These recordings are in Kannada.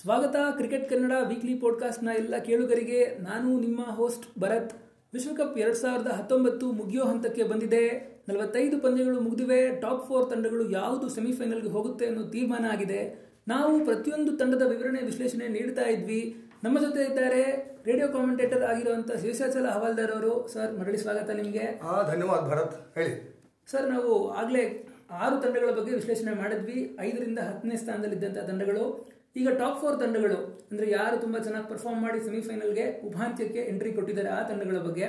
ಸ್ವಾಗತ ಕ್ರಿಕೆಟ್ ಕನ್ನಡ ವೀಕ್ಲಿ ಪಾಡ್ಕಾಸ್ಟ್ನ ಎಲ್ಲ ಕೇಳುಗರಿಗೆ. ನಾನು ನಿಮ್ಮ ಹೋಸ್ಟ್ ಭರತ್. ವಿಶ್ವಕಪ್ ಎರಡ್ ಸಾವಿರದ ಹತ್ತೊಂಬತ್ತು ಮುಗಿಯೋ ಹಂತಕ್ಕೆ ಬಂದಿದೆ. ನಲವತ್ತೈದು ಪಂದ್ಯಗಳು ಮುಗಿದಿವೆ. ಟಾಪ್ ಫೋರ್ ತಂಡಗಳು ಯಾವುದು ಸೆಮಿಫೈನಲ್ಗೆ ಹೋಗುತ್ತೆ ಅನ್ನೋ ತೀರ್ಮಾನ ಆಗಿದೆ. ನಾವು ಪ್ರತಿಯೊಂದು ತಂಡದ ವಿವರಣೆ ವಿಶ್ಲೇಷಣೆ ನೀಡ್ತಾ ಇದ್ವಿ. ನಮ್ಮ ಜೊತೆ ಇದ್ದಾರೆ ರೇಡಿಯೋ ಕಾಮೆಂಟೇಟರ್ ಆಗಿರುವಂತಹ ಶೇಷಾಚಲ ಹವಾಲ್ದಾರ್ ಅವರು. ಸರ್ ಮರಳಿ ಸ್ವಾಗತ ನಿಮಗೆ. ಧನ್ಯವಾದ ಭರತ್. ಹೇಳಿ. ಸರ್ ನಾವು ಆಗಲೇ ಆರು ತಂಡಗಳ ಬಗ್ಗೆ ವಿಶ್ಲೇಷಣೆ ಮಾಡಿದ್ವಿ. ಐದರಿಂದ ಹತ್ತನೇ ಸ್ಥಾನದಲ್ಲಿದ್ದಂಥ ತಂಡಗಳು. ಈಗ ಟಾಪ್ ಫೋರ್ ತಂಡಗಳು ಅಂದ್ರೆ ಯಾರು ತುಂಬಾ ಚೆನ್ನಾಗಿ ಪರ್ಫಾರ್ಮ್ ಮಾಡಿ ಸೆಮಿಫೈನಲ್ಗೆ ಉಪಾಂತ್ಯಕ್ಕೆ ಎಂಟ್ರಿ ಕೊಟ್ಟಿದ್ದಾರೆ ಆ ತಂಡಗಳ ಬಗ್ಗೆ.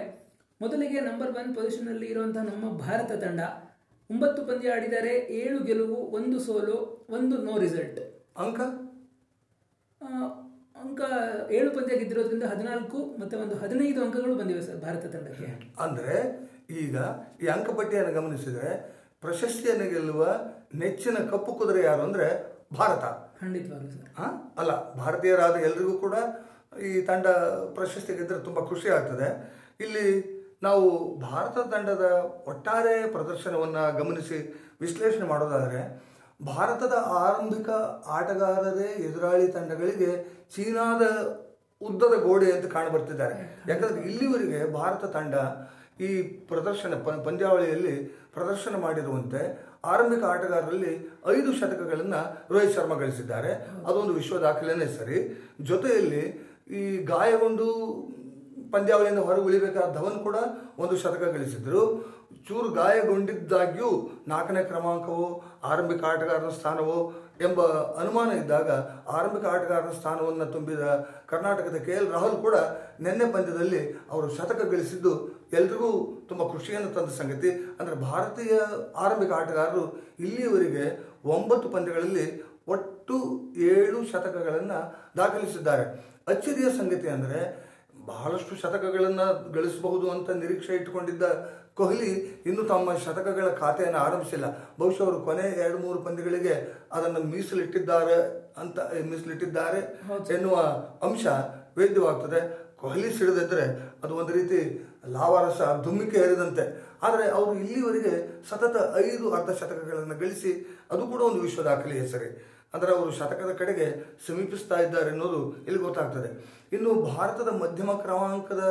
ಮೊದಲಿಗೆ ನಂಬರ್ ಒನ್ ಪೊಸಿಷನ್ ಅಲ್ಲಿ ಇರುವಂತಹ ನಮ್ಮ ಭಾರತ ತಂಡ ಒಂಬತ್ತು ಪಂದ್ಯ ಆಡಿದ್ದಾರೆ ಏಳು ಗೆಲುವು ಒಂದು ಸೋಲು ಒಂದು ನೋ ರಿಸಲ್ಟ್ ಅಂಕ? ಅಂಕ ಏಳು ಪಂದ್ಯ ಗೆದ್ದಿರೋದ್ರಿಂದ ಹದಿನಾಲ್ಕು ಮತ್ತೆ ಒಂದು ಹದಿನೈದು ಅಂಕಗಳು ಬಂದಿವೆ ಸರ್ ಭಾರತ ತಂಡಕ್ಕೆ. ಅಂದ್ರೆ ಈಗ ಈ ಅಂಕಪಟ್ಟಿಯನ್ನು ಗಮನಿಸಿದರೆ ಪ್ರಶಸ್ತಿಯನ್ನು ಗೆಲ್ಲುವ ನೆಚ್ಚಿನ ಕಪ್ಪು ಕುದುರೆ ಯಾರು ಅಂದರೆ ಭಾರತ. ಖಂಡಿತವಾಗ್ಲೂ ಸರ್. ಅಲ್ಲ, ಭಾರತೀಯರಾದ ಎಲ್ರಿಗೂ ಕೂಡ ಈ ತಂಡ ಪ್ರಶಸ್ತಿ ಗೆದ್ದರೆ ತುಂಬಾ ಖುಷಿ ಆಗ್ತದೆ. ಇಲ್ಲಿ ನಾವು ಭಾರತ ತಂಡದ ಒಟ್ಟಾರೆ ಪ್ರದರ್ಶನವನ್ನ ಗಮನಿಸಿ ವಿಶ್ಲೇಷಣೆ ಮಾಡೋದಾದರೆ, ಭಾರತದ ಆರಂಭಿಕ ಆಟಗಾರರೇ ಎದುರಾಳಿ ತಂಡಗಳಿಗೆ ಚೀನಾದ ಉದ್ದದ ಗೋಡೆ ಅಂತ ಕಾಣಬರ್ತಿದ್ದಾರೆ. ಯಾಕಂದ್ರೆ ಇಲ್ಲಿವರೆಗೆ ಭಾರತ ತಂಡ ಈ ಪ್ರದರ್ಶನ, ಪಂದ್ಯಾವಳಿಯಲ್ಲಿ ಪ್ರದರ್ಶನ ಮಾಡಿರುವಂತೆ ಆರಂಭಿಕ ಆಟಗಾರರಲ್ಲಿ ಐದು ಶತಕಗಳನ್ನು ರೋಹಿತ್ ಶರ್ಮಾ ಗಳಿಸಿದ್ದಾರೆ. ಅದೊಂದು ವಿಶ್ವ ದಾಖಲೆನೇ ಸರಿ. ಜೊತೆಯಲ್ಲಿ ಈ ಗಾಯಗೊಂಡು ಪಂದ್ಯಾವಳಿಯಿಂದ ಹೊರಗೆ ಉಳಿಬೇಕಾದ ಧವನ್ ಕೂಡ ಒಂದು ಶತಕ ಗಳಿಸಿದ್ರು. ಚೂರು ಗಾಯಗೊಂಡಿದ್ದಾಗ್ಯೂ ನಾಲ್ಕನೇ ಕ್ರಮಾಂಕವೋ, ಆರಂಭಿಕ ಆಟಗಾರನ ಸ್ಥಾನವೋ ಎಂಬ ಅನುಮಾನ ಇದ್ದಾಗ ಆರಂಭಿಕ ಆಟಗಾರನ ಸ್ಥಾನವನ್ನು ತುಂಬಿದ ಕರ್ನಾಟಕದ ಕೆ ಎಲ್ ರಾಹುಲ್ ಕೂಡ ನಿನ್ನೆ ಪಂದ್ಯದಲ್ಲಿ ಅವರು ಶತಕ ಗಳಿಸಿದ್ದು ಎಲ್ರಿಗೂ ತುಂಬ ಖುಷಿಯನ್ನು ತಂದ ಸಂಗತಿ. ಅಂದರೆ ಭಾರತೀಯ ಆರಂಭಿಕ ಆಟಗಾರರು ಇಲ್ಲಿಯವರೆಗೆ ಒಂಬತ್ತು ಪಂದ್ಯಗಳಲ್ಲಿ ಒಟ್ಟು ಏಳು ಶತಕಗಳನ್ನು ದಾಖಲಿಸಿದ್ದಾರೆ. ಅಚ್ಚರಿಯ ಸಂಗತಿ ಅಂದರೆ ಬಹಳಷ್ಟು ಶತಕಗಳನ್ನು ಗಳಿಸಬಹುದು ಅಂತ ನಿರೀಕ್ಷೆ ಇಟ್ಟುಕೊಂಡಿದ್ದ ಕೊಹ್ಲಿ ಇನ್ನು ತಮ್ಮ ಶತಕಗಳ ಖಾತೆಯನ್ನು ಆರಂಭಿಸಿಲ್ಲ. ಬಹುಶಃ ಅವರು ಕೊನೆ ಎರಡು ಮೂರು ಪಂದ್ಯಗಳಿಗೆ ಅದನ್ನು ಮೀಸಲಿಟ್ಟಿದ್ದಾರೆ ಅಂತ ಮೀಸಲಿಟ್ಟಿದ್ದಾರೆ ಎನ್ನುವ ಅಂಶ ವೇದ್ಯವಾಗ್ತದೆ. ಕೊಹ್ಲಿ ಸಿಡಿದಿದ್ರೆ ಅದು ಒಂದು ರೀತಿ ಲಾವಾರಸ ಧುಮ್ಮಿಕೆ ಹೇರಿದಂತೆ. ಆದರೆ ಅವರು ಇಲ್ಲಿವರೆಗೆ ಸತತ ಐದು ಅರ್ಧ ಶತಕಗಳನ್ನು ಗಳಿಸಿ ಅದು ಕೂಡ ಒಂದು ವಿಶ್ವ ದಾಖಲೆಯ ಸರಿ ಅಂದರೆ ಅವರು ಶತಕದ ಕಡೆಗೆ ಸಮೀಪಿಸ್ತಾ ಇದ್ದಾರೆ ಅನ್ನೋದು ಇಲ್ಲಿ ಗೊತ್ತಾಗ್ತದೆ. ಇನ್ನು ಭಾರತದ ಮಧ್ಯಮ ಕ್ರಮಾಂಕದ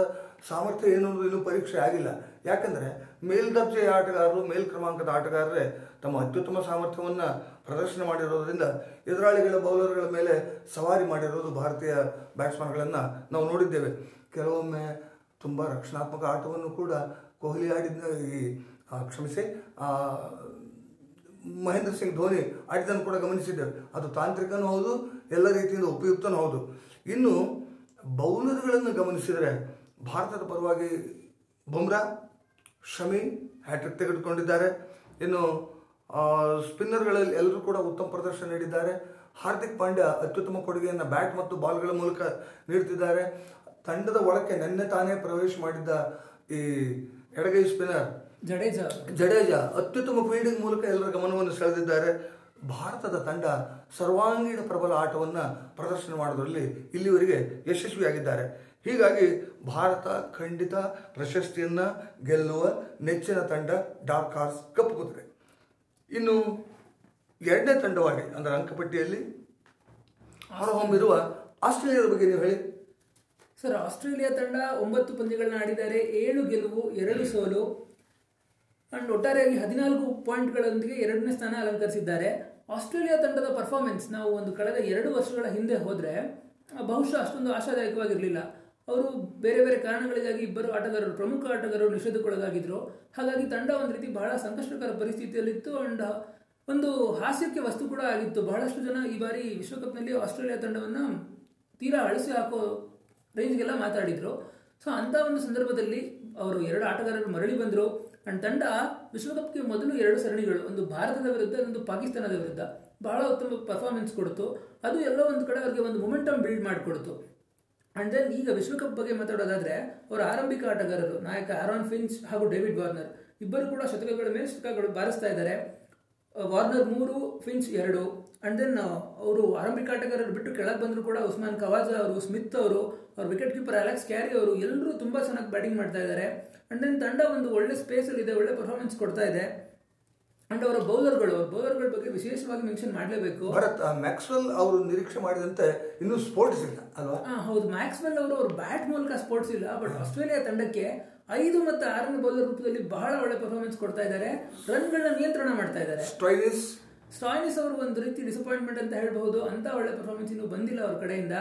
ಸಾಮರ್ಥ್ಯ ಏನು ಅನ್ನೋದು ಇನ್ನೂ ಪರೀಕ್ಷೆ ಆಗಿಲ್ಲ. ಯಾಕಂದರೆ ಮೇಲ್ದರ್ಜೆಯ ಆಟಗಾರರು ಮೇಲ್ ಕ್ರಮಾಂಕದ ಆಟಗಾರರೇ ತಮ್ಮ ಅತ್ಯುತ್ತಮ ಸಾಮರ್ಥ್ಯವನ್ನು ಪ್ರದರ್ಶನ ಮಾಡಿರೋದ್ರಿಂದ ಎದುರಾಳಿಗಳ, ಬೌಲರ್ಗಳ ಮೇಲೆ ಸವಾರಿ ಮಾಡಿರೋದು ಭಾರತೀಯ ಬ್ಯಾಟ್ಸ್ಮನ್ಗಳನ್ನು ನಾವು ನೋಡಿದ್ದೇವೆ. ಕೆಲವೊಮ್ಮೆ ತುಂಬ ರಕ್ಷಣಾತ್ಮಕ ಆಟವನ್ನು ಕೂಡ ಕೊಹ್ಲಿ ಆಡಿದ ಈ ಕ್ಷಮಿಸಿ ಮಹೇಂದ್ರ ಸಿಂಗ್ ಧೋನಿ ಆಡಿದ್ದನ್ನು ಕೂಡ ಗಮನಿಸಿದ್ದೇವೆ ಅದು ತಾಂತ್ರಿಕನೂ ಹೌದು, ಎಲ್ಲ ರೀತಿಯಿಂದ ಉಪಯುಕ್ತನೂ ಹೌದು. ಇನ್ನು ಬೌಲರ್ಗಳನ್ನು ಗಮನಿಸಿದರೆ ಭಾರತದ ಪರವಾಗಿ ಬುಮ್ರಾ, ಶಮಿ ಹ್ಯಾಟ್ರಿಕ್ ತೆಗೆದುಕೊಂಡಿದ್ದಾರೆ. ಇನ್ನು ಸ್ಪಿನ್ನರ್ಗಳಲ್ಲಿ ಎಲ್ಲರೂ ಕೂಡ ಉತ್ತಮ ಪ್ರದರ್ಶನ ನೀಡಿದ್ದಾರೆ. ಹಾರ್ದಿಕ್ ಪಾಂಡ್ಯ ಅತ್ಯುತ್ತಮ ಕೊಡುಗೆಯನ್ನು ಬ್ಯಾಟ್ ಮತ್ತು ಬಾಲ್ಗಳ ಮೂಲಕ ನೀಡುತ್ತಿದ್ದಾರೆ ತಂಡದ ಒಳಕ್ಕೆ ನೆನ್ನೆ ತಾನೇ ಪ್ರವೇಶ ಮಾಡಿದ್ದ ಈ ಎಡಗೈ ಸ್ಪಿನ್ನರ್ ಜಡೇಜಾ. ಜಡೇಜಾ ಅತ್ಯುತ್ತಮ ಫೀಲ್ಡಿಂಗ್ ಮೂಲಕ ಎಲ್ಲರ ಗಮನವನ್ನು ಸೆಳೆದಿದ್ದಾರೆ. ಭಾರತದ ತಂಡ ಸರ್ವಾಂಗೀಣ ಪ್ರಬಲ ಆಟವನ್ನು ಪ್ರದರ್ಶನ ಮಾಡೋದರಲ್ಲಿ ಇಲ್ಲಿವರೆಗೆ ಯಶಸ್ವಿಯಾಗಿದ್ದಾರೆ. ಹೀಗಾಗಿ ಭಾರತ ಖಂಡಿತ ಪ್ರಶಸ್ತಿಯನ್ನ ಗೆಲ್ಲುವ ನೆಚ್ಚಿನ ತಂಡ ಡಾರ್ಕ್ ಹಾರ್ಸ್ ಕಪ್ಪು ಕುದುರೆ. ಇನ್ನು ಎರಡನೇ ತಂಡವಾಗಿ ಅಂದರೆ ಅಂಕಪಟ್ಟಿಯಲ್ಲಿ ಹೊರಹೊಮ್ಮಿರುವ ಆಸ್ಟ್ರೇಲಿಯಾದ ಬಗ್ಗೆ ನೀವು ಹೇಳಿ. ಸರ್ ಆಸ್ಟ್ರೇಲಿಯಾ ತಂಡ ಒಂಬತ್ತು ಪಂದ್ಯಗಳನ್ನ ಆಡಿದ್ದಾರೆ. ಏಳು ಗೆಲುವು ಎರಡು ಸೋಲು. ಅಂಡ್ ಒಟ್ಟಾರೆಯಾಗಿ ಹದಿನಾಲ್ಕು ಪಾಯಿಂಟ್ಗಳೊಂದಿಗೆ ಎರಡನೇ ಸ್ಥಾನ ಅಲಂಕರಿಸಿದ್ದಾರೆ. ಆಸ್ಟ್ರೇಲಿಯಾ ತಂಡದ ಪರ್ಫಾರ್ಮೆನ್ಸ್ ನಾವು ಒಂದು ಕಳೆದ ಎರಡು ವರ್ಷಗಳ ಹಿಂದೆ ಹೋದರೆ, ಬಹುಶಃ ಅಷ್ಟೊಂದು ಆಶಾದಾಯಕವಾಗಿರಲಿಲ್ಲ. ಅವರು ಬೇರೆ ಬೇರೆ ಕಾರಣಗಳಿಗಾಗಿ ಇಬ್ಬರು ಆಟಗಾರರು, ಪ್ರಮುಖ ಆಟಗಾರರು ನಿಷೇಧಕ್ಕೊಳಗಾಗಿದ್ದರು ಹಾಗಾಗಿ ತಂಡ ಒಂದು ರೀತಿ ಬಹಳ ಸಂಕಷ್ಟಕರ ಪರಿಸ್ಥಿತಿಯಲ್ಲಿತ್ತು ಅಂಡ್ ಒಂದು ಹಾಸ್ಯಕ್ಕೆ ವಸ್ತು ಕೂಡ ಆಗಿತ್ತು. ಬಹಳಷ್ಟು ಜನ ಈ ಬಾರಿ ವಿಶ್ವಕಪ್ನಲ್ಲಿ ಆಸ್ಟ್ರೇಲಿಯಾ ತಂಡವನ್ನು ತೀರಾ ಅಳಿಸಿ ಹಾಕೋ ರೇಂಜ್ಗೆಲ್ಲ ಮಾತಾಡಿದರು. ಸೊ ಅಂಥ ಒಂದು ಸಂದರ್ಭದಲ್ಲಿ ಅವರು ಎರಡು ಆಟಗಾರರು ಮರಳಿ ಬಂದರು. ಅಂಡ್ ತಂಡ ವಿಶ್ವಕಪ್ಗೆ ಮೊದಲು ಎರಡು ಸರಣಿಗಳು, ಒಂದು ಭಾರತದ ವಿರುದ್ಧ ಒಂದು ಪಾಕಿಸ್ತಾನದ ವಿರುದ್ಧ. ಬಹಳ ಉತ್ತಮ ಪರ್ಫಾರ್ಮೆನ್ಸ್ ಕೊಡ್ತು. ಅದು ಎಲ್ಲೋ ಒಂದು ಕಡೆ ಅವರಿಗೆ ಒಂದು ಮೊಮೆಂಟಮ್ ಬಿಲ್ಡ್ ಮಾಡಿಕೊಡ್ತು. ಅಂಡ್ ದೆನ್ ಈಗ ವಿಶ್ವಕಪ್ ಬಗ್ಗೆ ಮಾತಾಡೋದಾದ್ರೆ, ಅವರ ಆರಂಭಿಕ ಆಟಗಾರರು, ನಾಯಕ ಆರಾನ್ ಫಿಂಚ್ ಹಾಗೂ ಡೇವಿಡ್ ವಾರ್ನರ್. ಇಬ್ಬರು ಕೂಡ ಶತಕಗಳ ಮೇಲೆ ಶತಕಗಳು ಬಾರಿಸ್ತಾ ಇದ್ದಾರೆ. ವಾರ್ನರ್ ಮೂರು, ಫಿಂಚ್ ಎರಡು. ಅಂಡ್ ದೆನ್ ಅವರು ಆರಂಭಿಕ ಆಟಗಾರರು ಬಿಟ್ಟು ಕೆಳಗೆ ಬಂದರೂ ಕೂಡ ಉಸ್ಮಾನ್ ಕವಾಜಾ ಅವರು, ಸ್ಮಿತ್ ಅವರು, ಅವ್ರ ವಿಕೆಟ್ ಕೀಪರ್ ಅಲೆಕ್ಸ್ ಕ್ಯಾರಿ ಅವರು ಎಲ್ಲರೂ ತುಂಬ ಚೆನ್ನಾಗಿ ಬ್ಯಾಟಿಂಗ್ ಮಾಡ್ತಾ ಇದ್ದಾರೆ. ಅಂಡ್ ದೆನ್ ತಂಡ ಒಂದು ಒಳ್ಳೆ ಸ್ಪೇಸಲ್ಲಿ ಇದೆ ಒಳ್ಳೆ ಪರ್ಫಾರ್ಮೆನ್ಸ್ ಕೊಡ್ತಾ ಇದೆ. ಅಂಡ್ ಅವರ ಬೌಲರ್ಗಳು ಬೌಲರ್ಗಳ ಬಗ್ಗೆ ವಿಶೇಷವಾಗಿ ಮೆನ್ಷನ್ ಮಾಡಲೇಬೇಕು. ಭರತ್ ಮ್ಯಾಕ್ಸ್ವೆಲ್ ಅವರು ನಿರೀಕ್ಷೆ ಮಾಡಿದಂತೆ ಇನ್ನೂ ಸ್ಪೋರ್ಟ್ಸ್ ಇಲ್ಲ ಅಲ್ವಾ? ಹಾಂ ಹೌದು. ಮ್ಯಾಕ್ಸ್ವೆಲ್ ಅವರು ಅವ್ರ ಬ್ಯಾಟ್ ಮೂಲಕ ಸ್ಪೋರ್ಟ್ಸ್ ಇಲ್ಲ ಬಟ್ ಆಸ್ಟ್ರೇಲಿಯಾ ತಂಡಕ್ಕೆ ಐದು ಮತ್ತು ಆರನೇ ಬೌಲರ್ ರೂಪದಲ್ಲಿ ಬಹಳ ಒಳ್ಳೆ ಪರ್ಫಾರ್ಮೆನ್ಸ್ ಕೊಡ್ತಾ ಇದ್ದಾರೆ. ರನ್ಗಳನ್ನ ನಿಯಂತ್ರಣ ಮಾಡ್ತಾ ಇದ್ದಾರೆ. ಸ್ಟಾಯ್ನಿಸ್ ಅವರು ಒಂದು ರೀತಿ ಡಿಸಪಾಯಿಂಟ್ಮೆಂಟ್ ಅಂತ ಹೇಳ್ಬಹುದು. ಅಂತ ಒಳ್ಳೆ ಪರ್ಫಾರ್ಮೆನ್ಸ್ ಇನ್ನೂ ಬಂದಿಲ್ಲ ಅವ್ರ ಕಡೆಯಿಂದ.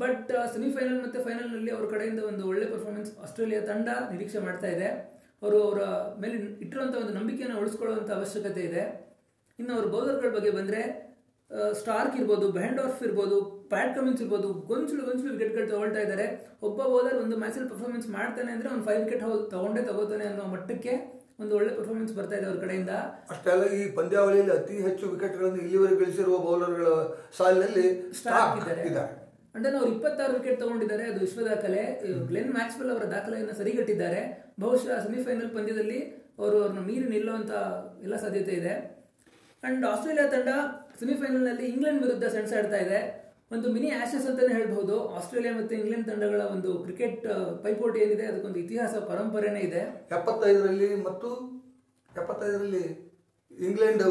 ಬಟ್ ಸೆಮಿಫೈನಲ್ ಮತ್ತು ಫೈನಲ್ನಲ್ಲಿ ಅವ್ರ ಕಡೆಯಿಂದ ಒಂದು ಒಳ್ಳೆ ಪರ್ಫಾರ್ಮೆನ್ಸ್ ಆಸ್ಟ್ರೇಲಿಯಾ ತಂಡ ನಿರೀಕ್ಷೆ ಮಾಡ್ತಾ ಇದೆ. ಅವರು ಅವರ ಮೇಲೆ ಇಟ್ಟಿರುವಂಥ ಒಂದು ನಂಬಿಕೆಯನ್ನು ಉಳಿಸ್ಕೊಳ್ಳುವಂಥ ಅವಶ್ಯಕತೆ ಇದೆ. ಇನ್ನು ಅವ್ರ ಬೌಲರ್ಗಳ ಬಗ್ಗೆ ಬಂದರೆ ಸ್ಟಾರ್ಕ್ ಇರ್ಬೋದು ಬ್ಯಾಂಡೋರ್ಫ್ ಇರ್ಬೋದು ಪ್ಯಾಟ್ ಕಮಿನ್ಸ್ ಇರ್ಬೋದು ಗೊಂಚಲು ಗೊಂಚಲು ವಿಕೆಟ್ಗಳು ತಗೊಳ್ತಾ ಇದ್ದಾರೆ. ಒಬ್ಬ ಬೌಲರ್ ಒಂದು ಮ್ಯಾಚಲ್ಲಿ ಪರ್ಫಾರ್ಮೆನ್ಸ್ ಮಾಡ್ತಾನೆ ಅಂದರೆ ಒಂದು ಫೈವ್ ವಿಕೆಟ್ ತಗೊಂಡೇ ತಗೋತಾನೆ ಅನ್ನೋ ಮಟ್ಟಕ್ಕೆ ಒಂದು ಒಳ್ಳೆ ಪರ್ಫಾರ್ಮೆನ್ಸ್ ಬರ್ತಾ ಇದೆ ಅವ್ರ ಕಡೆಯಿಂದ. ಅಷ್ಟೇ ಅಲ್ಲ ಈ ಪಂದ್ಯಾವಳಿಯಲ್ಲಿ ಅತಿ ಹೆಚ್ಚು ವಿಕೆಟ್ಗಳನ್ನು ಇಲ್ಲಿವರೆಗೆ ಗಳಿಸಿರುವ ಬೌಲರ್ಗಳ ಸಾಲಿನಲ್ಲಿ ಸ್ಟಾರ್ಕ್ ಇದ್ದಾರೆ. ಇದ್ದಾರೆ ಅವರು ಇಪ್ಪತ್ತಾರು ವಿಕೆಟ್ ತಗೊಂಡಿದ್ದಾರೆ, ಅದು ವಿಶ್ವ ದಾಖಲೆ. ಗ್ಲೆನ್ ಮ್ಯಾಕ್ಸ್ವೆಲ್ ಅವರ ದಾಖಲೆಯನ್ನು ಸರಿಗಟ್ಟಿದ್ದಾರೆ. ಬಹುಶಃ ಸೆಮಿಫೈನಲ್ ಪಂದ್ಯದಲ್ಲಿ ಅವರು ಅವ್ರನ್ನ ಮೀರಿ ನಿಲ್ಲುವಂತ ಎಲ್ಲ ಸಾಧ್ಯತೆ ಇದೆ. ಅಂಡ್ ಆಸ್ಟ್ರೇಲಿಯಾ ತಂಡ ಸೆಮಿಫೈನಲ್ನಲ್ಲಿ ಇಂಗ್ಲೆಂಡ್ ವಿರುದ್ಧ ಸೆಣಸಾಡ್ತಾ ಇದೆ. ಒಂದು ಮಿನಿ ಆಶಸ್ ಅಂತಲೇ ಹೇಳ್ಬೋದು ಆಸ್ಟ್ರೇಲಿಯಾ ಮತ್ತು ಇಂಗ್ಲೆಂಡ್ ತಂಡಗಳ ಒಂದು ಕ್ರಿಕೆಟ್ ಪೈಪೋಟಿ ಏನಿದೆ, ಅದಕ್ಕೊಂದು ಇತಿಹಾಸ, ಪರಂಪರೆನೇ ಇದೆ. ಎಪ್ಪತ್ತೈದರಲ್ಲಿ ಮತ್ತು ಎಪ್ಪತ್ತೈದರಲ್ಲಿ ಇಂಗ್ಲೆಂಡ್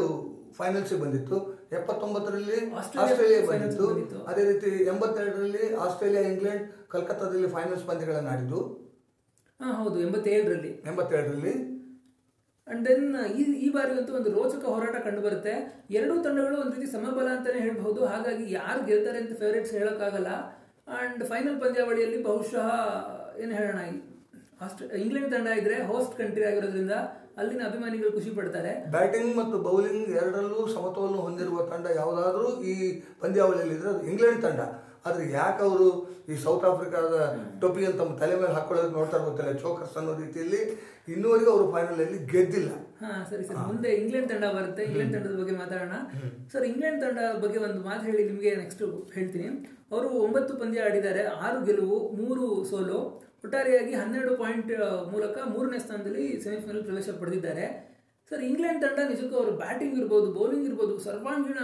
ಫೈನಲ್ಸಿಗೆ ಬಂದಿತ್ತು. ಎಪ್ಪತ್ತೊಂಬತ್ತರಲ್ಲಿ ಆಸ್ಟ್ರೇಲಿಯಾ ಬಂದಿತ್ತು. ಅದೇ ರೀತಿ ಎಂಬತ್ತೆರಡರಲ್ಲಿ ಆಸ್ಟ್ರೇಲಿಯಾ ಇಂಗ್ಲೆಂಡ್ ಕಲ್ಕತ್ತಾದಲ್ಲಿ ಫೈನಲ್ಸ್ ಪಂದ್ಯಗಳನ್ನು ಆಡಿದ್ದು. ಹಾಂ ಹೌದು ಎಂಬತ್ತೇಳರಲ್ಲಿ. ಎಂಬತ್ತೆರಡರಲ್ಲಿ ಅಂಡ್ ದೆನ್ ಈ ಈ ಬಾರಿಗಂತೂ ಒಂದು ರೋಚಕ ಹೋರಾಟ ಕಂಡು ಬರುತ್ತೆ. ಎರಡೂ ತಂಡಗಳು ಒಂದು ರೀತಿ ಸಮಬಲ ಅಂತಾನೆ ಹೇಳ್ಬಹುದು. ಹಾಗಾಗಿ ಯಾರು ಗೆಲ್ತಾರೆ ಅಂತ ಫೇವರೇಟ್ಸ್ ಹೇಳೋಕ್ಕಾಗಲ್ಲ. ಅಂಡ್ ಫೈನಲ್ ಪಂದ್ಯಾವಳಿಯಲ್ಲಿ ಬಹುಶಃ ಏನು ಹೇಳೋಣ ಆಸ್ಟ್ರೇ ಇಂಗ್ಲೆಂಡ್ ತಂಡ ಇದ್ರೆ ಹೋಸ್ಟ್ ಕಂಟ್ರಿ ಆಗಿರೋದ್ರಿಂದ ಅಲ್ಲಿನ ಅಭಿಮಾನಿಗಳು ಖುಷಿ ಪಡ್ತಾರೆ. ಬ್ಯಾಟಿಂಗ್ ಮತ್ತು ಬೌಲಿಂಗ್ ಎರಡರಲ್ಲೂ ಸಮತೋಲನ ಹೊಂದಿರುವ ತಂಡ ಯಾವುದಾದ್ರೂ ಈ ಪಂದ್ಯಾವಳಿಯಲ್ಲಿ ಇದ್ರೆ ಅದು ಇಂಗ್ಲೆಂಡ್ ತಂಡ. ಆದ್ರೆ ಯಾಕೆ ಅವರು ಈ ಸೌತ್ ಆಫ್ರಿಕಾದ ಟೊಪಿಯನ್ನು ತಮ್ಮ ತಲೆ ಮೇಲೆ ಹಾಕೊಳ್ಳೋದು ನೋಡ್ತಾ ಗೊತ್ತಿಲ್ಲ. ಚೋಕರ್ಸ್ ಅನ್ನೋ ರೀತಿಯಲ್ಲಿ ಇನ್ನೂವರೆಗೂ ಅವರು ಫೈನಲ್ ಅಲ್ಲಿ ಗೆದ್ದಿಲ್ಲ. ಹಾ ಸರಿ ಸರ್. ಮುಂದೆ ಇಂಗ್ಲೆಂಡ್ ತಂಡ ಬರುತ್ತೆ. ಇಂಗ್ಲೆಂಡ್ ತಂಡದ ಬಗ್ಗೆ ಮಾತಾಡೋಣ. ಸರ್ ಇಂಗ್ಲೆಂಡ್ ತಂಡ ಬಗ್ಗೆ ಒಂದು ಮಾತು ಹೇಳಿ ನಿಮಗೆ ನೆಕ್ಸ್ಟ್ ಹೇಳ್ತೀನಿ. ಅವರು ಒಂಬತ್ತು ಪಂದ್ಯ ಆಡಿದ್ದಾರೆ. ಆರು ಗೆಲುವು ಮೂರು ಸೋಲು. ಒಟ್ಟಾರೆಯಾಗಿ ಹನ್ನೆರಡು ಪಾಯಿಂಟ್ ಮೂಲಕ ಮೂರನೇ ಸ್ಥಾನದಲ್ಲಿ ಸೆಮಿಫೈನಲ್ ಪ್ರವೇಶ ಪಡೆದಿದ್ದಾರೆ. ಸರ್, ಇಂಗ್ಲೆಂಡ್ ತಂಡ ನಿಜಕ್ಕೂ ಅವರು ಬ್ಯಾಟಿಂಗ್ ಇರ್ಬೋದು ಬೌಲಿಂಗ್ ಇರ್ಬೋದು, ಸರ್ವಾಂಗೀಣ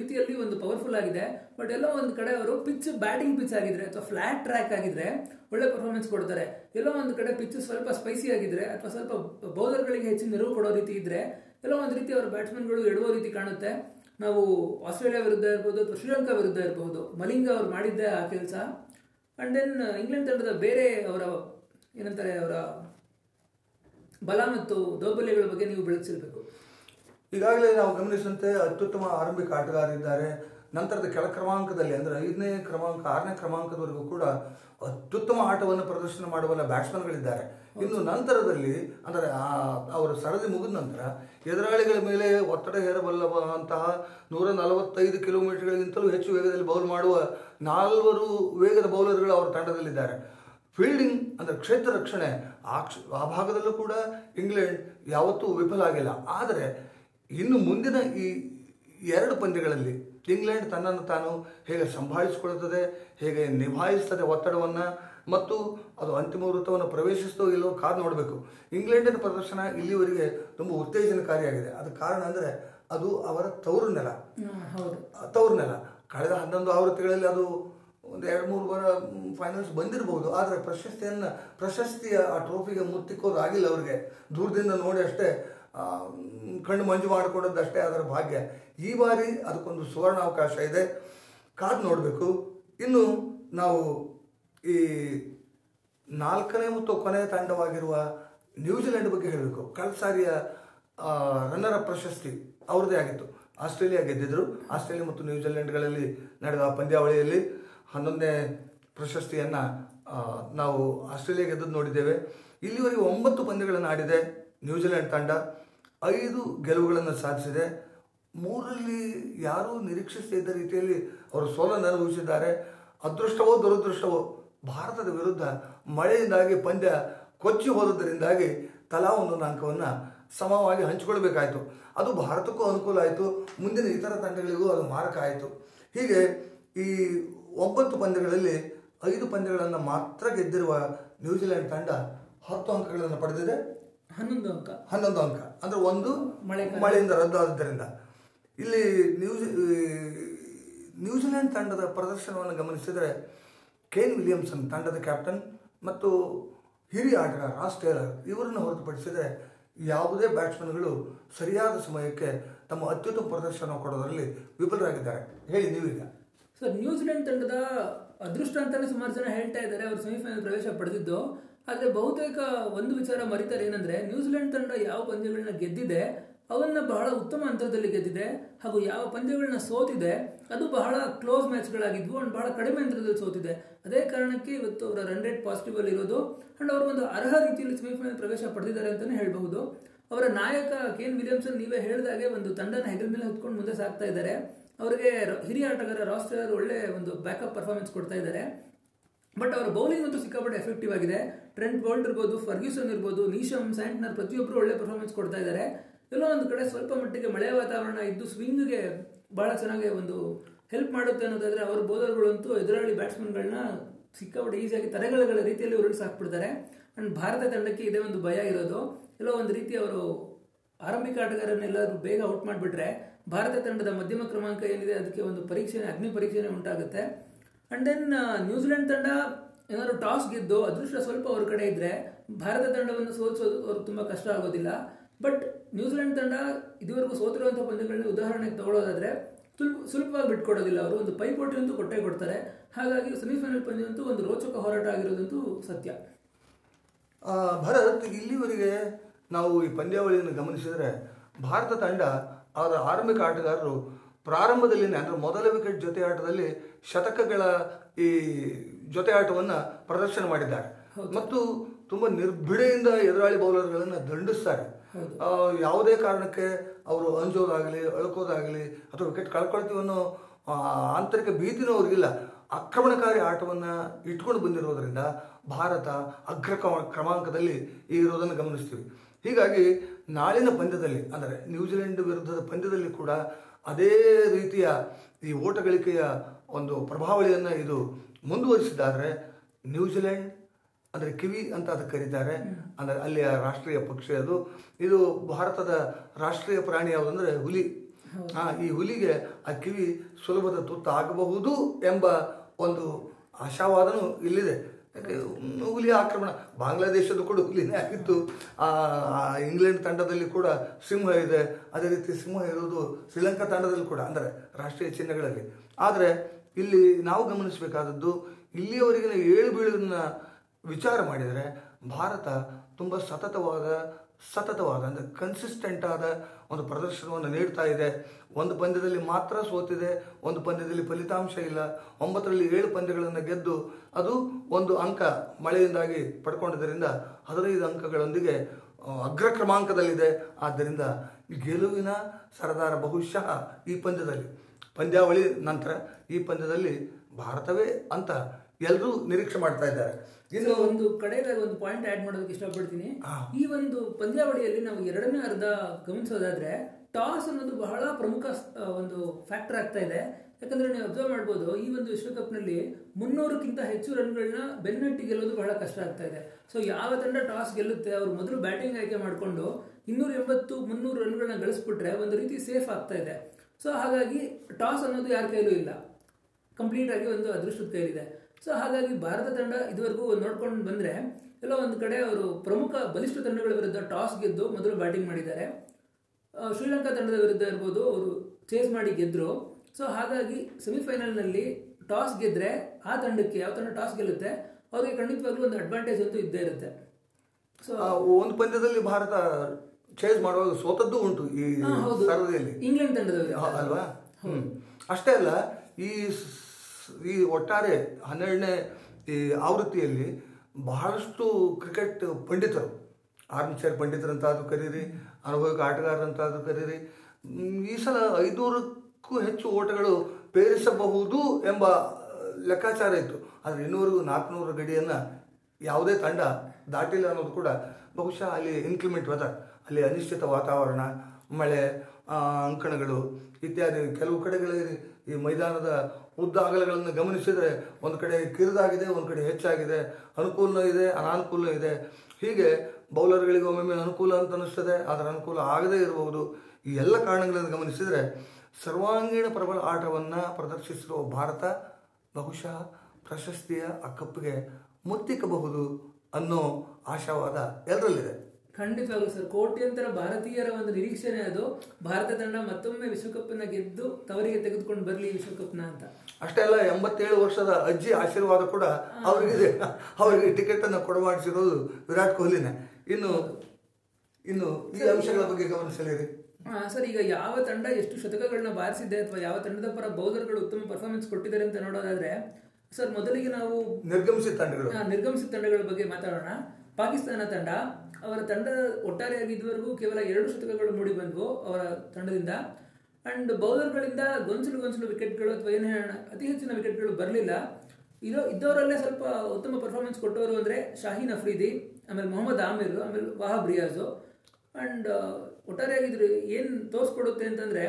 ರೀತಿಯಲ್ಲಿ ಒಂದು ಪವರ್ಫುಲ್ ಆಗಿದೆ. ಬಟ್ ಎಲ್ಲೋ ಒಂದು ಕಡೆ ಅವರು ಪಿಚ್ ಬ್ಯಾಟಿಂಗ್ ಪಿಚ್ ಆಗಿದ್ರೆ ಅಥವಾ ಫ್ಲಾಟ್ ಟ್ರ್ಯಾಕ್ ಆಗಿದ್ರೆ ಒಳ್ಳೆ ಪರ್ಫಾರ್ಮೆನ್ಸ್ ಕೊಡ್ತಾರೆ. ಎಲ್ಲೋ ಒಂದು ಕಡೆ ಪಿಚ್ ಸ್ವಲ್ಪ ಸ್ಪೈಸಿ ಆಗಿದ್ರೆ ಅಥವಾ ಸ್ವಲ್ಪ ಬೌಲರ್ಗಳಿಗೆ ಹೆಚ್ಚಿನ ನೆರವು ಕೊಡೋ ರೀತಿ ಇದ್ರೆ ಎಲ್ಲೋ ಒಂದು ರೀತಿ ಅವರ ಬ್ಯಾಟ್ಸ್ಮನ್ಗಳು ಎಡುವ ರೀತಿ ಕಾಣುತ್ತೆ. ನಾವು ಆಸ್ಟ್ರೇಲಿಯಾ ವಿರುದ್ಧ ಇರ್ಬೋದು ಅಥವಾ ಶ್ರೀಲಂಕಾ ವಿರುದ್ಧ ಇರಬಹುದು ಮಲಿಂಗ ಅವ್ರು ಮಾಡಿದ್ದೆ ಆ ಕೆಲಸ ಅಂಡ್ ದೆನ್ ಇಂಗ್ಲೆಂಡ್ ತಂಡದ ಬೇರೆ ಅವರ, ಏನಂತಾರೆ, ಅವರ ಬಲ ಮತ್ತು ದೌರ್ಬಲ್ಯಗಳ ಬಗ್ಗೆ ನೀವು ಬೆಳೆಸಿರಬೇಕು ಈಗಾಗಲೇ ನಾವು ಗಮನಿಸುವಂತೆ ಅತ್ಯುತ್ತಮ ಆರಂಭಿಕ ಆಟಗಾರರಿದ್ದಾರೆ. ನಂತರದ ಕೆಳ ಕ್ರಮಾಂಕದಲ್ಲಿ, ಅಂದರೆ ಐದನೇ ಕ್ರಮಾಂಕ, ಆರನೇ ಕ್ರಮಾಂಕದವರೆಗೂ ಕೂಡ ಅತ್ಯುತ್ತಮ ಆಟವನ್ನು ಪ್ರದರ್ಶನ ಮಾಡುವಲ್ಲ ಬ್ಯಾಟ್ಸ್ಮನ್ಗಳಿದ್ದಾರೆ ಇನ್ನು ನಂತರದಲ್ಲಿ, ಅಂದರೆ ಆ- ಅವರ ಸರದಿ ಮುಗಿದ ನಂತರ ಎದುರಾಳಿಗಳ ಮೇಲೆ ಒತ್ತಡ ಹೇರಬಲ್ಲಂತಹ ನೂರ ನಲವತ್ತೈದು ಕಿಲೋಮೀಟರ್ಗಳಿಗಿಂತಲೂ ಹೆಚ್ಚು ವೇಗದಲ್ಲಿ ಬೌಲ್ ಮಾಡುವ ನಾಲ್ವರು ವೇಗದ ಬೌಲರ್ಗಳು ಅವರ ತಂಡದಲ್ಲಿದ್ದಾರೆ. ಫೀಲ್ಡಿಂಗ್, ಅಂದರೆ ಕ್ಷೇತ್ರ ರಕ್ಷಣೆ, ಆ ಕ್ಷ- ಆ ಭಾಗದಲ್ಲೂ ಕೂಡ ಇಂಗ್ಲೆಂಡ್ ಯಾವತ್ತೂ ವಿಫಲ ಆಗಿಲ್ಲ. ಆದರೆ ಇನ್ನು ಮುಂದಿನ ಈ ಎರಡು ಪಂದ್ಯಗಳಲ್ಲಿ ಇಂಗ್ಲೆಂಡ್ ತನ್ನನ್ನು ತಾನು ಹೇಗೆ ಸಂಭಾಳಿಸಿಕೊಳ್ಳುತ್ತದೆ, ಹೇಗೆ ನಿಭಾಯಿಸ್ತದೆ ಒತ್ತಡವನ್ನು ಮತ್ತು ಅದು ಅಂತಿಮ ವೃತ್ತವನ್ನು ಪ್ರವೇಶಿಸ್ತೋ ಇಲ್ಲೋ ಕಾದು ನೋಡಬೇಕು. ಇಂಗ್ಲೆಂಡಿನ ಪ್ರದರ್ಶನ ಇಲ್ಲಿವರೆಗೆ ತುಂಬ ಉತ್ತೇಜನಕಾರಿಯಾಗಿದೆ. ಅದು ಕಾರಣ ಅಂದರೆ ಅದು ಅವರ ತವರು ನೆಲ. ತವರು ನೆಲ. ಕಳೆದ ಹನ್ನೊಂದು ಆವೃತ್ತಿಗಳಲ್ಲಿ ಅದು ಒಂದು ಎರಡು ಮೂರು ವಾರ ಫೈನಲ್ಸ್ ಬಂದಿರಬಹುದು ಆದರೆ ಪ್ರಶಸ್ತಿಯನ್ನು ಪ್ರಶಸ್ತಿಯ ಆ ಟ್ರೋಫಿಗೆ ಮುತ್ತಿಕ್ಕೋದು ಆಗಿಲ್ಲ ಅವರಿಗೆ. ದೂರದಿಂದ ನೋಡಿ ಅಷ್ಟೇ ಕಣ್ಣು ಮಂಜು ಮಾಡಿಕೊಂಡದ್ದು ಅಷ್ಟೇ ಅದರ ಭಾಗ್ಯ. ಈ ಬಾರಿ ಅದಕ್ಕೊಂದು ಸುವರ್ಣ ಅವಕಾಶ ಇದೆ. ಕಾದು ನೋಡಬೇಕು. ಇನ್ನು ನಾವು ಈ ನಾಲ್ಕನೇ ಮತ್ತು ಕೊನೆಯ ತಂಡವಾಗಿರುವ ನ್ಯೂಜಿಲೆಂಡ್ ಬಗ್ಗೆ ಹೇಳಬೇಕು. ಕಳೆದ ರನ್ನರ್ ಪ್ರಶಸ್ತಿ ಅವ್ರದ್ದೇ ಆಗಿತ್ತು. ಆಸ್ಟ್ರೇಲಿಯಾ ಗೆದ್ದಿದ್ದರು ಆಸ್ಟ್ರೇಲಿಯಾ ಮತ್ತು ನ್ಯೂಜಿಲೆಂಡ್ಗಳಲ್ಲಿ ನಡೆದ ಪಂದ್ಯಾವಳಿಯಲ್ಲಿ ಹನ್ನೊಂದನೇ ಪ್ರಶಸ್ತಿಯನ್ನು ನಾವು ಆಸ್ಟ್ರೇಲಿಯಾ ಗೆದ್ದದ್ದು ನೋಡಿದ್ದೇವೆ. ಇಲ್ಲಿವರೆಗೆ ಒಂಬತ್ತು ಪಂದ್ಯಗಳನ್ನು ಆಡಿದೆ ನ್ಯೂಜಿಲೆಂಡ್ ತಂಡ. ಐದು ಗೆಲುವುಗಳನ್ನು ಸಾಧಿಸಿದೆ. ಮೂರರಲ್ಲಿ ಯಾರೂ ನಿರೀಕ್ಷಿಸದೇ ಇದ್ದ ರೀತಿಯಲ್ಲಿ ಅವರು ಸೋಲನ್ನು ಅನುಭವಿಸಿದ್ದಾರೆ. ಅದೃಷ್ಟವೋ ದುರದೃಷ್ಟವೋ ಭಾರತದ ವಿರುದ್ಧ ಮಳೆಯಿಂದಾಗಿ ಪಂದ್ಯ ಕೊಚ್ಚಿ ಹೋದದ್ದರಿಂದಾಗಿ ತಲಾ ಒಂದೊಂದು ಅಂಕವನ್ನು ಸಮವಾಗಿ ಹಂಚಿಕೊಳ್ಬೇಕಾಯಿತು ಅದು ಭಾರತಕ್ಕೂ ಅನುಕೂಲ ಆಯಿತು. ಮುಂದಿನ ಇತರ ತಂಡಗಳಿಗೂ ಅದು ಮಾರಕ ಆಯಿತು. ಹೀಗೆ ಈ ಒಂಬತ್ತು ಪಂದ್ಯಗಳಲ್ಲಿ ಐದು ಪಂದ್ಯಗಳನ್ನು ಮಾತ್ರ ಗೆದ್ದಿರುವ ನ್ಯೂಜಿಲೆಂಡ್ ತಂಡ ಹತ್ತು ಅಂಕಗಳನ್ನು ಪಡೆದಿದೆ. ಹನ್ನೊಂದು ಅಂಕ. ಹನ್ನೊಂದು ಅಂಕ. ಅಂದರೆ ಒಂದು ಮಳೆ ಮಳೆಯಿಂದ ರದ್ದಾದ್ದರಿಂದ ಇಲ್ಲಿ ನ್ಯೂಜಿ ನ್ಯೂಜಿಲೆಂಡ್ ತಂಡದ ಪ್ರದರ್ಶನವನ್ನು ಗಮನಿಸಿದರೆ ಕೇನ್ ವಿಲಿಯಮ್ಸನ್ ತಂಡದ ಕ್ಯಾಪ್ಟನ್ ಮತ್ತು ಹಿರಿಯ ಆಟಗಾರ ರಾಸ್ ಇವರನ್ನು ಹೊರತುಪಡಿಸಿದರೆ ಯಾವುದೇ ಬ್ಯಾಟ್ಸ್ಮನ್ಗಳು ಸರಿಯಾದ ಸಮಯಕ್ಕೆ ತಮ್ಮ ಅತ್ಯುತ್ತಮ ಪ್ರದರ್ಶನ ಕೊಡೋದರಲ್ಲಿ ವಿಫಲರಾಗಿದ್ದಾರೆ. ಹೇಳಿ ನೀವೀಗ. ಸರ್ ನ್ಯೂಜಿಲೆಂಡ್ ತಂಡದ ಅದೃಷ್ಟ ಅಂತಲೇ ಸುಮಾರು ಜನ ಹೇಳ್ತಾ ಇದ್ದಾರೆ. ಅವರು ಸೆಮಿಫೈನಲ್ ಪ್ರವೇಶ ಪಡೆದಿದ್ದು. ಆದರೆ ಬಹುತೇಕ ಒಂದು ವಿಚಾರ ಮರಿತಾರೆ ಏನಂದ್ರೆ ನ್ಯೂಜಿಲೆಂಡ್ ತಂಡ ಯಾವ ಪಂದ್ಯಗಳನ್ನ ಗೆದ್ದಿದೆ ಅವನ್ನ ಬಹಳ ಉತ್ತಮ ಅಂತರದಲ್ಲಿ ಗೆದ್ದಿದೆ ಹಾಗೂ ಯಾವ ಪಂದ್ಯಗಳನ್ನ ಸೋತಿದೆ, ಅದು ಬಹಳ ಕ್ಲೋಸ್ ಮ್ಯಾಚ್ಗಳಾಗಿದ್ವು ಅಂಡ್ ಬಹಳ ಕಡಿಮೆ ಅಂತರದಲ್ಲಿ ಸೋತಿದೆ. ಅದೇ ಕಾರಣಕ್ಕೆ ಇವತ್ತು ಅವರ ರನ್ ರೇಟ್ ಪಾಸಿಟಿವ್ ಅಲ್ಲಿ ಇರೋದು ಅಂಡ್ ಅವರು ಒಂದು ಅರ್ಹ ರೀತಿಯಲ್ಲಿ ಸೆಮಿಫೈನಲ್ ಪ್ರವೇಶ ಪಡೆದಿದ್ದಾರೆ ಅಂತಾನೆ ಹೇಳಬಹುದು. ಅವರ ನಾಯಕ ಕೇನ್ ವಿಲಿಯಮ್ಸನ್ ನೀವೇ ಹೇಳಿದಾಗೆ ಒಂದು ತಂಡನ ಹೆಗಲ ಮೇಲೆ ಹೊತ್ಕೊಂಡು ಮುಂದೆ ಸಾಕ್ತಾ ಇದ್ದಾರೆ. ಅವರಿಗೆ ಹಿರಿಯ ಆಟಗಾರ ರಾಸ್ ಟೇಲರ್ ಒಳ್ಳೆ ಒಂದು ಬ್ಯಾಕಪ್ ಪರ್ಫಾರ್ಮೆನ್ಸ್ ಕೊಡ್ತಾ ಇದ್ದಾರೆ. ಬಟ್ ಅವರ ಬೌಲಿಂಗ್ ಅಂತೂ ಸಿಕ್ಕಾಪಟ್ಟೆ ಎಫೆಕ್ಟಿವ್ ಆಗಿದೆ. ಟ್ರೆಂಟ್ ಬೋಲ್ಟ್ ಇರ್ಬೋದು ಫರ್ಗ್ಯೂಸನ್ ಇರ್ಬೋದು ನೀಶಮ್ ಸ್ಯಾಂಟ್ನರ್ ಪ್ರತಿಯೊಬ್ಬರು ಒಳ್ಳೆ ಪರ್ಫಾರ್ಮೆನ್ಸ್ ಕೊಡ್ತಾ ಇದ್ದಾರೆ. ಎಲ್ಲೋ ಕಡೆ ಸ್ವಲ್ಪ ಮಟ್ಟಿಗೆ ಮಳೆ ವಾತಾವರಣ ಇದ್ದು ಸ್ವಿಂಗ್ಗೆ ಬಹಳ ಚೆನ್ನಾಗಿ ಒಂದು ಹೆಲ್ಪ್ ಮಾಡುತ್ತೆ ಅನ್ನೋದಾದರೆ ಅವ್ರ ಬೌಲರ್ಗಳಂತೂ ಎದುರಾಳಿ ಬ್ಯಾಟ್ಸ್ಮನ್ಗಳನ್ನ ಸಿಕ್ಕಾಪಟ್ಟೆ ಈಸಿಯಾಗಿ ತಡೆಗಳ ರೀತಿಯಲ್ಲಿ ಉರುಳಿಸಿ ಹಾಕ್ಬಿಡ್ತಾರೆ. ಅಂಡ್ ಭಾರತ ತಂಡಕ್ಕೆ ಇದೇ ಒಂದು ಭಯ ಇರೋದು. ಎಲ್ಲೋ ಒಂದು ರೀತಿ ಅವರು ಆರಂಭಿಕ ಆಟಗಾರನ್ನೆಲ್ಲರೂ ಬೇಗ ಔಟ್ ಮಾಡಿಬಿಟ್ರೆ ಭಾರತ ತಂಡದ ಮಧ್ಯಮ ಕ್ರಮಾಂಕ ಏನಿದೆ ಅದಕ್ಕೆ ಒಂದು ಪರೀಕ್ಷೆ ಅಗ್ನಿ ಪರೀಕ್ಷೆನೇ ಉಂಟಾಗುತ್ತೆ. ಆ್ಯಂಡ್ ದೆನ್ ನ್ಯೂಜಿಲೆಂಡ್ ತಂಡ ಏನಾದರೂ ಟಾಸ್ ಗೆದ್ದು ಅದೃಷ್ಟ ಸ್ವಲ್ಪ ಅವ್ರ ಕಡೆ ಇದ್ದರೆ ಭಾರತ ತಂಡವನ್ನು ಸೋಲಿಸೋದು ಅವ್ರಿಗೆ ತುಂಬ ಕಷ್ಟ ಆಗೋದಿಲ್ಲ. ಬಟ್ ನ್ಯೂಜಿಲೆಂಡ್ ತಂಡ ಇದುವರೆಗೂ ಸೋತಿರುವಂಥ ಪಂದ್ಯಗಳನ್ನ ಉದಾಹರಣೆಗೆ ತಗೊಳ್ಳೋದಾದರೆ ಸುಲಭ ಸುಲಭವಾಗಿ ಬಿಟ್ಕೊಡೋದಿಲ್ಲ ಅವರು. ಒಂದು ಪೈಪೋಟಿ ಅಂತೂ ಕೊಟ್ಟೇ ಕೊಡ್ತಾರೆ. ಹಾಗಾಗಿ ಸೆಮಿಫೈನಲ್ ಪಂದ್ಯವಂತೂ ಒಂದು ರೋಚಕ ಹೋರಾಟ ಆಗಿರೋದಂತೂ ಸತ್ಯ. ಭರತ್ ಇಲ್ಲಿವರೆಗೆ ನಾವು ಈ ಪಂದ್ಯಾವಳಿಯನ್ನು ಗಮನಿಸಿದರೆ ಭಾರತ ತಂಡ ಅದರ ಆರಂಭಿಕ ಆಟಗಾರರು ಪ್ರಾರಂಭದಲ್ಲಿನೇ ಅಂದರೆ ಮೊದಲ ವಿಕೆಟ್ ಜೊತೆ ಆಟದಲ್ಲಿ ಶತಕಗಳ ಈ ಜೊತೆ ಆಟವನ್ನು ಪ್ರದರ್ಶನ ಮಾಡಿದ್ದಾರೆ. ಮತ್ತು ತುಂಬ ನಿರ್ಭಿಡೆಯಿಂದ ಎದುರಾಳಿ ಬೌಲರ್ಗಳನ್ನು ದಂಡಿಸ್ತಾರೆ. ಯಾವುದೇ ಕಾರಣಕ್ಕೆ ಅವರು ಅಂಜೋದಾಗಲಿ ಅಳ್ಕೋದಾಗಲಿ ಅಥವಾ ವಿಕೆಟ್ ಕಳ್ಕೊಳ್ತೀವಿ ಅನ್ನೋ ಆಂತರಿಕ ಭೀತಿನೂ ಅವ್ರಿಗಿಲ್ಲ. ಆಕ್ರಮಣಕಾರಿ ಆಟವನ್ನು ಇಟ್ಕೊಂಡು ಬಂದಿರೋದ್ರಿಂದ ಭಾರತ ಅಗ್ರ ಕ್ರಮ- ಕ್ರಮಾಂಕದಲ್ಲಿ ಇರೋದನ್ನು ಗಮನಿಸ್ತೀವಿ. ಹೀಗಾಗಿ ನಾಳಿನ ಪಂದ್ಯದಲ್ಲಿ ಅಂದರೆ ನ್ಯೂಜಿಲೆಂಡ್ ವಿರುದ್ಧದ ಪಂದ್ಯದಲ್ಲಿ ಕೂಡ ಅದೇ ರೀತಿಯ ಈ ಓಟ ಗಳಿಕೆಯ ಒಂದು ಪ್ರಭಾವಳಿಯನ್ನು ಇದು ಮುಂದುವರಿಸಿದ್ದಾದರೆ ನ್ಯೂಜಿಲೆಂಡ್ ಅಂದರೆ ಕಿವಿ ಅಂತ ಅದು ಕರೀತಾರೆ. ಅಂದರೆ ಅಲ್ಲಿಯ ರಾಷ್ಟ್ರೀಯ ಪಕ್ಷಿ ಅದು. ಇದು ಭಾರತದ ರಾಷ್ಟ್ರೀಯ ಪ್ರಾಣಿ ಯಾವುದಂದ್ರೆ ಹುಲಿ. ಆ, ಈ ಹುಲಿಗೆ ಆ ಕಿವಿ ಸುಲಭದ ತುತ್ತ ಆಗಬಹುದು ಎಂಬ ಒಂದು ಆಶಾವಾದನೂ ಇಲ್ಲಿದೆ. ಹುಲಿಯ ಹುಲಿ ಆಕ್ರಮಣ. ಬಾಂಗ್ಲಾದೇಶದ ಕೂಡ ಹುಲಿನೇ ಆಗಿತ್ತು. ಇಂಗ್ಲೆಂಡ್ ತಂಡದಲ್ಲಿ ಕೂಡ ಸಿಂಹ ಇದೆ. ಅದೇ ರೀತಿ ಸಿಂಹ ಇರೋದು ಶ್ರೀಲಂಕಾ ತಂಡದಲ್ಲಿ ಕೂಡ ಅಂದರೆ ರಾಷ್ಟ್ರೀಯ ಚಿಹ್ನೆಗಳಲ್ಲಿ. ಆದರೆ ಇಲ್ಲಿ ನಾವು ಗಮನಿಸಬೇಕಾದದ್ದು ಇಲ್ಲಿಯವರೆಗಿನ ಏಳು ಬೀಳನ್ನ ವಿಚಾರ ಮಾಡಿದರೆ ಭಾರತ ತುಂಬ ಸತತವಾದ ಸತತವಾದ, ಅಂದರೆ ಕನ್ಸಿಸ್ಟೆಂಟ್ ಆದ ಒಂದು ಪ್ರದರ್ಶನವನ್ನು ನೀಡ್ತಾ ಇದೆ. ಒಂದು ಪಂದ್ಯದಲ್ಲಿ ಮಾತ್ರ ಸೋತಿದೆ, ಒಂದು ಪಂದ್ಯದಲ್ಲಿ ಫಲಿತಾಂಶ ಇಲ್ಲ. ಒಂಬತ್ತರಲ್ಲಿ ಏಳು ಪಂದ್ಯಗಳನ್ನು ಗೆದ್ದು ಅದು ಒಂದು ಅಂಕ ಮಳೆಯಿಂದಾಗಿ ಪಡ್ಕೊಂಡಿದ್ದರಿಂದ ಹದಿನೈದು ಅಂಕಗಳೊಂದಿಗೆ ಅಗ್ರ ಕ್ರಮಾಂಕದಲ್ಲಿದೆ. ಆದ್ದರಿಂದ ಗೆಲುವಿನ ಸರದಾರ ಬಹುಶಃ ಈ ಪಂದ್ಯದಲ್ಲಿ. ಪಂದ್ಯಾವಳಿ ನಂತರ ಈ ಪಂದ್ಯದಲ್ಲಿ ಭಾರತವೇ ಅಂತ ಎಲ್ಲರೂ ನಿರೀಕ್ಷೆ ಮಾಡ್ತಾ ಇದ್ದಾರೆ. ಒಂದು ಕಡೆಯದಾಗಿ ಒಂದು ಪಾಯಿಂಟ್ ಆಡ್ ಮಾಡೋದಕ್ಕೆ ಇಷ್ಟಪಡ್ತೀನಿ. ಈ ಒಂದು ಪಂದ್ಯಾವಳಿಯಲ್ಲಿ ನಾವು ಎರಡನೇ ಅರ್ಧ ಗಮನಿಸೋದಾದ್ರೆ ಟಾಸ್ ಅನ್ನೋದು ಬಹಳ ಪ್ರಮುಖ ಒಂದು ಫ್ಯಾಕ್ಟರ್ ಆಗ್ತಾ ಇದೆ. ಯಾಕಂದ್ರೆ ನೀವು ಅಬ್ಸರ್ವ್ ಮಾಡ್ಬೋದು ಈ ಒಂದು ವಿಶ್ವಕಪ್ನಲ್ಲಿ ಮುನ್ನೂರಕ್ಕಿಂತ ಹೆಚ್ಚು ರನ್ಗಳನ್ನ ಬೆನ್ನಟ್ಟಿ ಗೆಲ್ಲೋದು ಬಹಳ ಕಷ್ಟ ಆಗ್ತಾ ಇದೆ. ಸೊ ಯಾವ ತಂಡ ಟಾಸ್ ಗೆಲ್ಲುತ್ತೆ ಅವರು ಮೊದಲು ಬ್ಯಾಟಿಂಗ್ ಆಯ್ಕೆ ಮಾಡಿಕೊಂಡು ಇನ್ನೂರ ಎಂಬತ್ತು ಮುನ್ನೂರು ರನ್ಗಳನ್ನ ಗಳಿಸ್ಬಿಟ್ರೆ ಒಂದು ರೀತಿ ಸೇಫ್ ಆಗ್ತಾ ಇದೆ. ಸೊ ಹಾಗಾಗಿ ಟಾಸ್ ಅನ್ನೋದು ಯಾರ ಕೈಲೂ ಇಲ್ಲ. ಕಂಪ್ಲೀಟ್ ಆಗಿ ಒಂದು ಅದೃಷ್ಟದ ಕೈಲಿದೆ. ಸೊ ಹಾಗಾಗಿ ಭಾರತ ತಂಡ ಇದುವರೆಗೂ ನೋಡ್ಕೊಂಡು ಬಂದ್ರೆ ಎಲ್ಲ ಒಂದು ಕಡೆ ಅವರು ಪ್ರಮುಖ ಬಲಿಷ್ಠ ತಂಡಗಳ ವಿರುದ್ಧ ಟಾಸ್ ಗೆದ್ದು ಮೊದಲು ಬ್ಯಾಟಿಂಗ್ ಮಾಡಿದ್ದಾರೆ. ಶ್ರೀಲಂಕಾ ತಂಡದ ವಿರುದ್ಧ ಇರ್ಬೋದು ಅವರು ಚೇಸ್ ಮಾಡಿ ಗೆದ್ದರು ಸೊ ಹಾಗಾಗಿ ಸೆಮಿಫೈನಲ್ನಲ್ಲಿ ಟಾಸ್ ಗೆದ್ದರೆ ಆ ತಂಡಕ್ಕೆ ಯಾವ ತಂಡ ಟಾಸ್ ಗೆಲ್ಲುತ್ತೆ ಅವ್ರಿಗೆ ಖಂಡಿತವಾಗ್ಲೂ ಒಂದು ಅಡ್ವಾಂಟೇಜ್ ಅಂತೂ ಇದ್ದೇ ಇರುತ್ತೆ. ಸೊ ಒಂದು ಪಂದ್ಯದಲ್ಲಿ ಭಾರತ ಚೇಸ್ ಮಾಡುವಾಗ ಸೋತದ್ದು ಉಂಟು ಈ ಸರದಿಯಲ್ಲಿ ಇಂಗ್ಲೆಂಡ್ ತಂಡದ ವಿರುದ್ಧ. ಹ- ಅಲ್ವಾ? ಹ್ಮ್. ಅಷ್ಟೇ ಅಲ್ಲ ಈ ಈ ಒಟ್ಟಾರೆ ಹನ್ನೆರಡನೇ ಈ ಆವೃತ್ತಿಯಲ್ಲಿ ಬಹಳಷ್ಟು ಕ್ರಿಕೆಟ್ ಪಂಡಿತರು ಆರ್ಮ್ ಚೇರ್ ಪಂಡಿತರಂತಾದರೂ ಕರೀರಿ, ಅನುಭವಿಕ ಆಟಗಾರರಂತಾದರೂ ಕರೀರಿ, ಈ ಸಲ ಐನೂರಕ್ಕೂ ಹೆಚ್ಚು ಓಟಗಳು ಪೇರಿಸಬಹುದು ಎಂಬ ಲೆಕ್ಕಾಚಾರ ಇತ್ತು. ಆದರೆ ಇನ್ನೂವರೆಗೂ ನಾಲ್ಕುನೂರು ಗಡಿಯನ್ನು ಯಾವುದೇ ತಂಡ ದಾಟಿಲ್ಲ ಅನ್ನೋದು ಕೂಡ ಬಹುಶಃ ಅಲ್ಲಿ ಇನ್ಕ್ಲಿಮೆಂಟ್ ವೆದರ್ ಅಲ್ಲಿ ಅನಿಶ್ಚಿತ ವಾತಾವರಣ, ಮಳೆ ಅಂಕಣಗಳು ಇತ್ಯಾದಿ ಕೆಲವು ಕಡೆಗಳಲ್ಲಿ ಈ ಮೈದಾನದ ಉದ್ದ ಅಗಲಗಳನ್ನು ಗಮನಿಸಿದರೆ ಒಂದು ಕಡೆ ಕಿರಿದಾಗಿದೆ, ಒಂದು ಕಡೆ ಹೆಚ್ಚಾಗಿದೆ, ಅನುಕೂಲ ಇದೆ, ಅನಾನುಕೂಲ ಇದೆ. ಹೀಗೆ ಬೌಲರ್ಗಳಿಗೆ ಒಮ್ಮೊಮ್ಮೆ ಅನುಕೂಲ ಅಂತ ಅನ್ನಿಸ್ತದೆ ಅದರ ಅನುಕೂಲ ಆಗದೇ ಇರಬಹುದು. ಈ ಎಲ್ಲ ಕಾರಣಗಳನ್ನು ಗಮನಿಸಿದರೆ ಸರ್ವಾಂಗೀಣ ಪ್ರಬಲ ಆಟವನ್ನು ಪ್ರದರ್ಶಿಸಿರುವ ಭಾರತ ಬಹುಶಃ ಪ್ರಶಸ್ತಿಯ ಆ ಕಪ್ಪಿಗೆ ಮುತ್ತಿಕ್ಕಬಹುದು ಅನ್ನೋ ಆಶಾವಾದ ಎಲ್ಲರಲ್ಲಿದೆ ಖಂಡಿತವಾಗ್ಲೂ ಸರ್. ಕೋಟ್ಯಂತರ ಭಾರತೀಯರ ಒಂದು ನಿರೀಕ್ಷೆನೆ ಅದು. ಭಾರತ ತಂಡ ಮತ್ತೊಮ್ಮೆ ವಿಶ್ವಕಪ್ನ ಗೆದ್ದು ತವರಿಗೆ ತೆಗೆದುಕೊಂಡು ಬರಲಿ ನ ಅಂತ. ಅಷ್ಟೇ ಅಲ್ಲ ಎಂಬತ್ತೇಳು ವರ್ಷದ ಅಜ್ಜಿ ಆಶೀರ್ವಾದ ಕೂಡ ಅವರಿಗೆ ಅವರಿಗೆ ಟಿಕೆಟ್ ಅನ್ನು ಕೊಡಮಾಡಿಸಿರೋದು ವಿರಾಟ್ ಕೊಹ್ಲಿನೇ. ಇನ್ನು ಇನ್ನು ಈ ಅಂಶಗಳ ಬಗ್ಗೆ ಗಮನಿಸಲಿರಿ ಹಾ ಸರ್. ಈಗ ಯಾವ ತಂಡ ಎಷ್ಟು ಶತಕಗಳನ್ನ ಬಾರಿಸಿದೆ ಅಥವಾ ಯಾವ ತಂಡದ ಪರ ಬೌಲರ್ಗಳು ಉತ್ತಮ ಪರ್ಫಾರ್ಮೆನ್ಸ್ ಕೊಟ್ಟಿದ್ದಾರೆ ಅಂತ ನೋಡೋದಾದ್ರೆ ಸರ್ ಮೊದಲಿಗೆ ನಾವು ನಿರ್ಗಮಿಸಿದ ತಂಡಗಳು. ನಿರ್ಗಮಿಸಿದ ತಂಡಗಳ ಬಗ್ಗೆ ಮಾತಾಡೋಣ. ಪಾಕಿಸ್ತಾನ ತಂಡ, ಅವರ ತಂಡ ಒಟ್ಟಾರೆಯಾಗಿ ಇದುವರೆಗೂ ಕೇವಲ ಎರಡು ಶತಕಗಳು ಮೂಡಿ ಬಂದವು ಅವರ ತಂಡದಿಂದ. ಅಂಡ್ ಬೌಲರ್ಗಳಿಂದ ಗೊಂಚಲು ಗೊಂಚಲು ವಿಕೆಟ್ಗಳು ಅಥವಾ ಏನು ಹೇಳೋಣ, ಅತಿ ಹೆಚ್ಚಿನ ವಿಕೆಟ್ಗಳು ಬರಲಿಲ್ಲ. ಇರೋ, ಇದ್ದವರಲ್ಲೇ ಸ್ವಲ್ಪ ಉತ್ತಮ ಪರ್ಫಾರ್ಮೆನ್ಸ್ ಕೊಟ್ಟವರು ಅಂದರೆ ಶಾಹೀನ್ ಅಫ್ರೀದಿ, ಆಮೇಲೆ ಮೊಹಮ್ಮದ್ ಆಮಿರ್, ಆಮೇಲೆ ವಾಹಬ್ ರಿಯಾಜು. ಅಂಡ್ ಒಟ್ಟಾರೆಯಾಗಿ ಇದ್ರ ಏನು ತೋರಿಸ್ಕೊಡುತ್ತೆ ಅಂತಂದರೆ,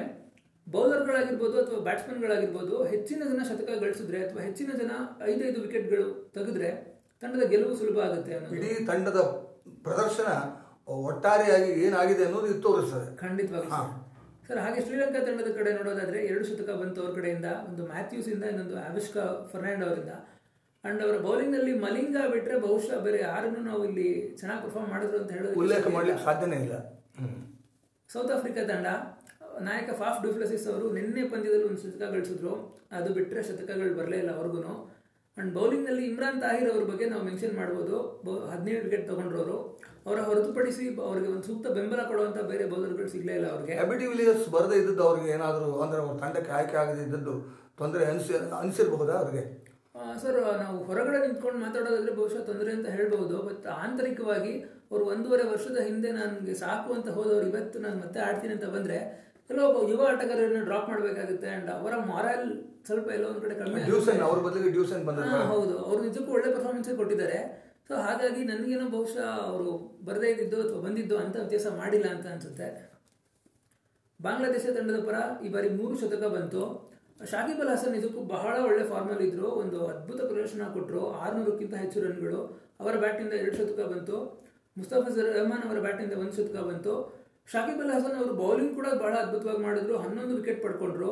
ಬೌಲರ್ಗಳಾಗಿರ್ಬೋದು ಅಥವಾ ಬ್ಯಾಟ್ಸ್ಮನ್ಗಳಾಗಿರ್ಬೋದು, ಹೆಚ್ಚಿನ ಜನ ಶತಕ ಗಳಿಸಿದ್ರೆ ಅಥವಾ ಹೆಚ್ಚಿನ ಜನ ಐದೈದು ವಿಕೆಟ್ಗಳು ತೆಗೆದ್ರೆ ತಂಡದ ಗೆಲುವು ಸುಲಭ ಆಗುತ್ತೆ ಇಡೀ ತಂಡದ ಪ್ರದರ್ಶನ ಒಟ್ಟಾರೆಯಾಗಿ ಏನಾಗಿದೆ ಅನ್ನೋದು ಇದು ತೋರಿಸ್ತದೆ. ಖಂಡಿತವಾಗಿ ಸರ್. ಸರ್ ಹಾಗೆ ಶ್ರೀಲಂಕಾ ತಂಡದ ಕಡೆ ನೋಡೋದಾದ್ರೆ ಎರಡು ಶತಕ ಬಂತು ಅವ್ರ ಕಡೆಯಿಂದ ಒಂದು ಮ್ಯಾಥ್ಯೂಸ್ ಇಂದ ಇನ್ನೊಂದು ಆವಿಷ್ಕ ಫರ್ನಾಂಡ್ ಅವರಿಂದ. ಅಂಡ್ ಅವರ ಬೌಲಿಂಗ್ನಲ್ಲಿ ಮಲಿಂಗ ಬಿಟ್ರೆ ಬಹುಶಃ ಬೇರೆ ಯಾರನ್ನು ನಾವು ಇಲ್ಲಿ ಚೆನ್ನಾಗಿ ಪರ್ಫಾರ್ಮ್ ಮಾಡಿದ್ರು ಅಂತ ಹೇಳೋದು ಉಲ್ಲೇಖ ಮಾಡ್ಲಿಕ್ಕೆ ಸಾಧ್ಯನೇ ಇಲ್ಲ. ಸೌತ್ ಆಫ್ರಿಕಾ ತಂಡ ನಾಯಕ ಫಾಫ್ ಡುಫ್ಲಸಿಸ್ ಅವರು ನಿನ್ನೆ ಪಂದ್ಯದಲ್ಲಿ ಒಂದು ಶತಕ ಗಳಿಸಿದ್ರು. ಅದು ಬಿಟ್ಟರೆ ಶತಕಗಳು ಬರಲೇ ಇಲ್ಲ ಅವ್ರಿಗೂ ಅಂಡ್ ಬೌಲಿಂಗ್ನಲ್ಲಿ ಇಮ್ರಾನ್ ತಾಹಿರ್ ಅವ್ರ ಬಗ್ಗೆ ನಾವು ಮೆನ್ಷನ್ ಮಾಡ್ಬೋದು. ಹದಿನೇಳು ವಿಕೆಟ್ ತಗೊಂಡ್ರವರು. ಅವರ ಹೊರತುಪಡಿಸಿ ಅವರಿಗೆ ಒಂದು ಸೂಕ್ತ ಬೆಂಬಲ ಕೊಡುವಂತ ಬೇರೆ ಬೌಲರ್ಗಳು ಸಿಗ್ಲೇ ಇಲ್ಲ ಅವ್ರಿಗೆ. ಎಬಿಟಿ ವಿಲಿಯರ್ಸ್ ಬರದೇ ಇದ್ದದ್ದು ಅವ್ರಿಗೆ ಏನಾದರೂ ಅಂದ್ರೆ ಅವ್ರ ತಂಡಕ್ಕೆ ಆಯ್ಕೆ ಆಗದೇ ಇದ್ದದ್ದು ತೊಂದರೆ ಅನಿಸಿ ಅನಿಸಿರಬಹುದಾ ಅವ್ರಿಗೆ? ಸರ್ ನಾವು ಹೊರಗಡೆ ನಿಂತ್ಕೊಂಡು ಮಾತಾಡೋದಾದ್ರೆ ಬಹುಶಃ ತೊಂದರೆ ಅಂತ ಹೇಳ್ಬೋದು. ಬಟ್ ಆಂತರಿಕವಾಗಿ ಅವರು ಒಂದೂವರೆ ವರ್ಷದ ಹಿಂದೆ ನನಗೆ ಸಾಕು ಅಂತ ಹೋದವ್ರು ಇವತ್ತು ನಾನು ಮತ್ತೆ ಆಡ್ತೀನಿ ಅಂತ ಬಂದ್ರೆ ಕೆಲವೊಬ್ಬ ಯುವ ಆಟಗಾರರನ್ನು ಡ್ರಾಪ್ ಮಾಡಬೇಕಾಗುತ್ತೆ ಅಂಡ್ ಅವರ ಮಾರಲ್ ಸ್ವಲ್ಪ ಎಲ್ಲೋ ಒಂದು ಕಡೆ ಕಡಿಮೆ ಡ್ಯೂಸನ್ ಅವ್ರ ಬದಲಿಗೆ ಡ್ಯೂಸನ್ ಬಂದ ಹೌದು. ಅವರು ನಿಜಕ್ಕೂ ಒಳ್ಳೆ ಪರ್ಫಾರ್ಮೆನ್ಸ್ ಕೊಟ್ಟಿದ್ದಾರೆ. ಸೊ ಹಾಗಾಗಿ ನನಗೇನೋ ಬಹುಶಃ ಅವರು ಬರದೇ ಇದ್ದಿದ್ದು ಅಥವಾ ಬಂದಿದ್ದು ಅಂತ ವ್ಯತ್ಯಾಸ ಮಾಡಿಲ್ಲ ಅಂತ ಅನ್ಸುತ್ತೆ. ಬಾಂಗ್ಲಾದೇಶ ತಂಡದ ಪರ ಈ ಬಾರಿ ಮೂರು ಶತಕ ಬಂತು. ಶಾಕಿಬ್ ಅಲ್ ಹಸನ್ ನಿಜಕ್ಕೂ ಬಹಳ ಒಳ್ಳೆ ಫಾರ್ಮಲ್ ಇದ್ರು. ಒಂದು ಅದ್ಭುತ ಪ್ರದರ್ಶನ ಕೊಟ್ಟರು ಆರುನೂರಕ್ಕಿಂತ ಹೆಚ್ಚು ರನ್ಗಳು ಅವರ ಬ್ಯಾಟಿಂದ ಎರಡು ಶತಕ ಬಂತು. ಮುಸ್ತಫಿಜರ್ ರಹಮಾನ್ ಅವರ ಬ್ಯಾಟಿಂದ ಒಂದು ಶತಕ ಬಂತು. ಶಾಕಿಬ್ ಅಲ್ ಹಸನ್ ಅವರು ಬೌಲಿಂಗ್ ಕೂಡ ಬಹಳ ಅದ್ಭುತವಾಗಿ ಮಾಡಿದ್ರು. ಹನ್ನೊಂದು ವಿಕೆಟ್ ಪಡ್ಕೊಂಡ್ರು.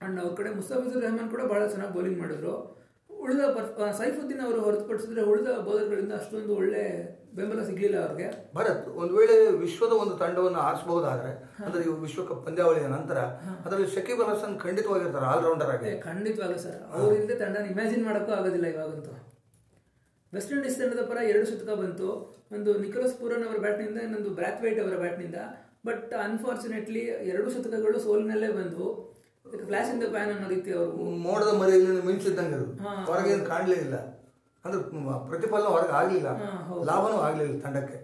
ಅಂಡ್ ಅವ್ರ ಕಡೆ ಮುಸ್ತಫಿಜುರ್ ರೆಹಮಾನ್ ಕೂಡ ಬಹಳ ಚೆನ್ನಾಗಿ ಬೌಲಿಂಗ್ ಮಾಡಿದ್ರು. ಉಳಿದ ಸೈಫುದ್ದೀನ್ ಅವರು ಹೊರತುಪಡಿಸಿದ್ರೆ ಉಳಿದ ಬೌಲರ್ಗಳಿಂದ ಅಷ್ಟೊಂದು ಒಳ್ಳೆ ಬೆಂಬಲ ಸಿಗ್ಲಿಲ್ಲ ಅವ್ರಿಗೆ. ಭರತ್ ಒಂದು ವೇಳೆ ವಿಶ್ವದ ಒಂದು ತಂಡವನ್ನು ಆರಿಸಬಹುದಾದ್ರೆ ಅಂದ್ರೆ ವಿಶ್ವಕಪ್ ಪಂದ್ಯಾವಳಿಯ ನಂತರ ಅದರಲ್ಲಿ ಶಕೀಬ್ ಅಲ್ ಹಸನ್ ಖಂಡಿತವಾಗಿರ್ತಾರೆ ಆಲ್ರೌಂಡರ್ ಆಗಿ. ಖಂಡಿತವಾಗ ಸರ್. ಅವ್ರ ಇಲ್ಲದೆ ತಂಡನ ಇಮ್ಯಾಜಿನ್ ಮಾಡೋಕ್ಕೂ ಆಗೋದಿಲ್ಲ ಇವಾಗಂತೂ. ವೆಸ್ಟ್ ಇಂಡೀಸ್ ತಂಡದ ಪರ ಎರಡು ಶತಕ ಬಂತು. ಒಂದು ನಿಕೋಲಸ್ ಪೂರನ್ ಅವರ ಬ್ಯಾಟ್ನಿಂದ ಇನ್ನೊಂದು ಬ್ರಾತ್ವೈಟ್ ಅವರ ಬ್ಯಾಟ್ನಿಂದ ಬಟ್ ಅನ್ಫಾರ್ಚುನೇಟ್ಲಿ ಎರಡು ಶತಕಗಳು ಸೋಲಿನಲ್ಲೇ ಬಂದವು ಫ್ಲಾಶ್ ಇನ್ ದ ಪ್ಯಾನ್ ಅನ್ನೋ ರೀತಿ ಅವರು. ಮೋಡದ ಮರೆಯಲ್ಲಿ ಮಿಂಚಿದ್ದಂಗೆ ಹೊರಗೆ ಕಾಣಲೇ ಇಲ್ಲ. ಅಂದ್ರೆ ಪ್ರತಿಫಲನ ಹೊರಗೆ ಆಗಲಿಲ್ಲ. ಲಾಭನೂ ಆಗಲಿಲ್ಲ ತಂಡಕ್ಕೆ.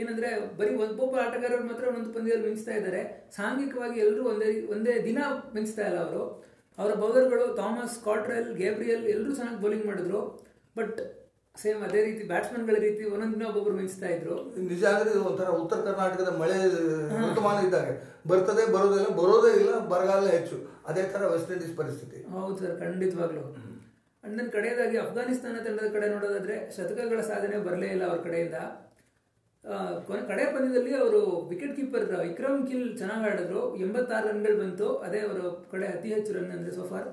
ಏನಂದ್ರೆ ಬರೀ ಒಬ್ಬೊಬ್ಬ ಆಟಗಾರರು ಮಾತ್ರ ಒಂದು ಪಂದ್ಯದಲ್ಲಿ ಮಿಂಚ್ತಾ ಇದ್ದಾರೆ. ಸಾಂಘಿಕವಾಗಿ ಎಲ್ಲರೂ ಒಂದೇ ಒಂದೇ ದಿನ ಮಿಂಚ್ತಾ ಇಲ್ಲ ಅವರು. ಅವರ ಬೌಲರ್ಗಳು ಥಾಮಸ್ ಕಾಟ್ರೆಲ್ ಗೇಬ್ರಿಯಲ್ ಎಲ್ಲರೂ ಚೆನ್ನಾಗಿ ಬೌಲಿಂಗ್ ಮಾಡಿದ್ರು. ಬಟ್ ಸೇಮ್ ಅದೇ ರೀತಿ ಬ್ಯಾಟ್ಸ್ಮನ್ಗಳ ರೀತಿ ಒಂದೊಂದು ದಿನ ಒಬ್ಬೊಬ್ರು ಮಿಂಚ್ತಾ ಇದ್ರು. ನಿಜ ಅಂದ್ರೆ ಇದು ಒಂಥರ ಉತ್ತರ ಕರ್ನಾಟಕದ ಮಳೆ ಋತುಮಾನ ಇದ್ದಾಗ. ಬರ್ತದೆ ಬರೋದಿಲ್ಲ ಬರೋದೇ ಇಲ್ಲ ಬರಗಾಲ ಹೆಚ್ಚು. ಅದೇ ತರ ವೆಸ್ಟ್ ಇಂಡೀಸ್ ಪರಿಸ್ಥಿತಿ. ಹೌದು ಸರ್ ಖಂಡಿತವಾಗ್ಲು. ಅಂಡ್ ನನ್ನ ಕಡೆಯದಾಗಿ ಅಫ್ಘಾನಿಸ್ತಾನ ತಂಡದ ಕಡೆ ನೋಡೋದಾದ್ರೆ ಶತಕಗಳ ಸಾಧನೆ ಬರಲೇ ಇಲ್ಲ ಅವ್ರ ಕಡೆಯಿಂದ. ಕೊನೆ- ಕಡೆ ಪಂದ್ಯದಲ್ಲಿ ಅವರು ವಿಕೆಟ್ ಕೀಪರ್ ವಿಕ್ರಮ್ ಕಿಲ್ ಚೆನ್ನಾಗಿ ಆಡಿದ್ರು. ಎಂಬತ್ತಾರು ರನ್ಗಳು ಬಂತು. ಅದೇ ಅವರ ಕಡೆ ಅತಿ ಹೆಚ್ಚು ರನ್ ಅಂದರೆ ಸೋಫಾರ್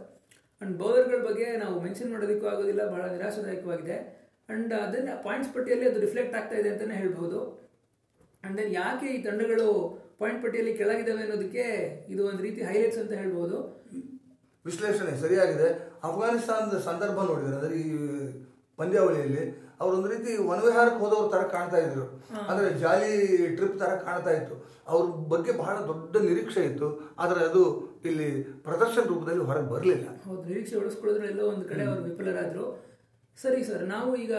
ಅಂಡ್ ಬೌಲರ್ಗಳ ಬಗ್ಗೆ ನಾವು ಮೆನ್ಷನ್ ಮಾಡೋದಕ್ಕೂ ಆಗೋದಿಲ್ಲ ಬಹಳ ನಿರಾಶಾದಾಯಕವಾಗಿದೆ. ಅಂಡ್ ಅದನ್ನ ಪಾಯಿಂಟ್ಸ್ ಪಟ್ಟಿಯಲ್ಲಿ ಅದು ರಿಫ್ಲೆಕ್ಟ್ ಆಗ್ತಾ ಇದೆ ಅಂತಾನೆ ಹೇಳ್ಬಹುದು ಅಂಡ್ ದೆನ್ ಯಾಕೆ ಈ ತಂಡಗಳು ಪಾಯಿಂಟ್ ಪಟ್ಟಿಯಲ್ಲಿ ಕೆಳಗಿದ್ದಾವೆ ಅನ್ನೋದಕ್ಕೆ ಇದು ಒಂದು ರೀತಿ ಹೈಲೈಟ್ಸ್ ಅಂತ ಹೇಳ್ಬಹುದು ವಿಶ್ಲೇಷಣೆ ಸರಿಯಾಗಿದೆ. ಅಫ್ಘಾನಿಸ್ತಾನದ ಸಂದರ್ಭ ನೋಡಿದ್ರೆ ಅಂದ್ರೆ ಈ ಪಂದ್ಯಾವಳಿಯಲ್ಲಿ ಒಂದು ರೀತಿ ವನವಿಹಾರಕ್ಕೆ ಹೋದವ್ರ ತರ ಕಾಣ್ತಾ ಇದ್ರು. ಅಂದ್ರೆ ಜಾಲಿ ಟ್ರಿಪ್ ತರ ಕಾಣ್ತಾ ಇತ್ತು. ಅವ್ರ ಬಗ್ಗೆ ಬಹಳ ದೊಡ್ಡ ನಿರೀಕ್ಷೆ ಇತ್ತು. ಆದ್ರೆ ಅದು ಇಲ್ಲಿ ಪ್ರದರ್ಶನ ರೂಪದಲ್ಲಿ ಹೊರಗೆ ಬರಲಿಲ್ಲ. ಹೌದು ನಿರೀಕ್ಷೆ ಉಳಿಸ್ಕೊಳ್ಳೋದ್ರಲ್ಲಿ ಒಂದು ಕಡೆ ಅವ್ರು ವಿಫಲರಾದ್ರು. ಸರಿ ಸರ್, ನಾವು ಈಗ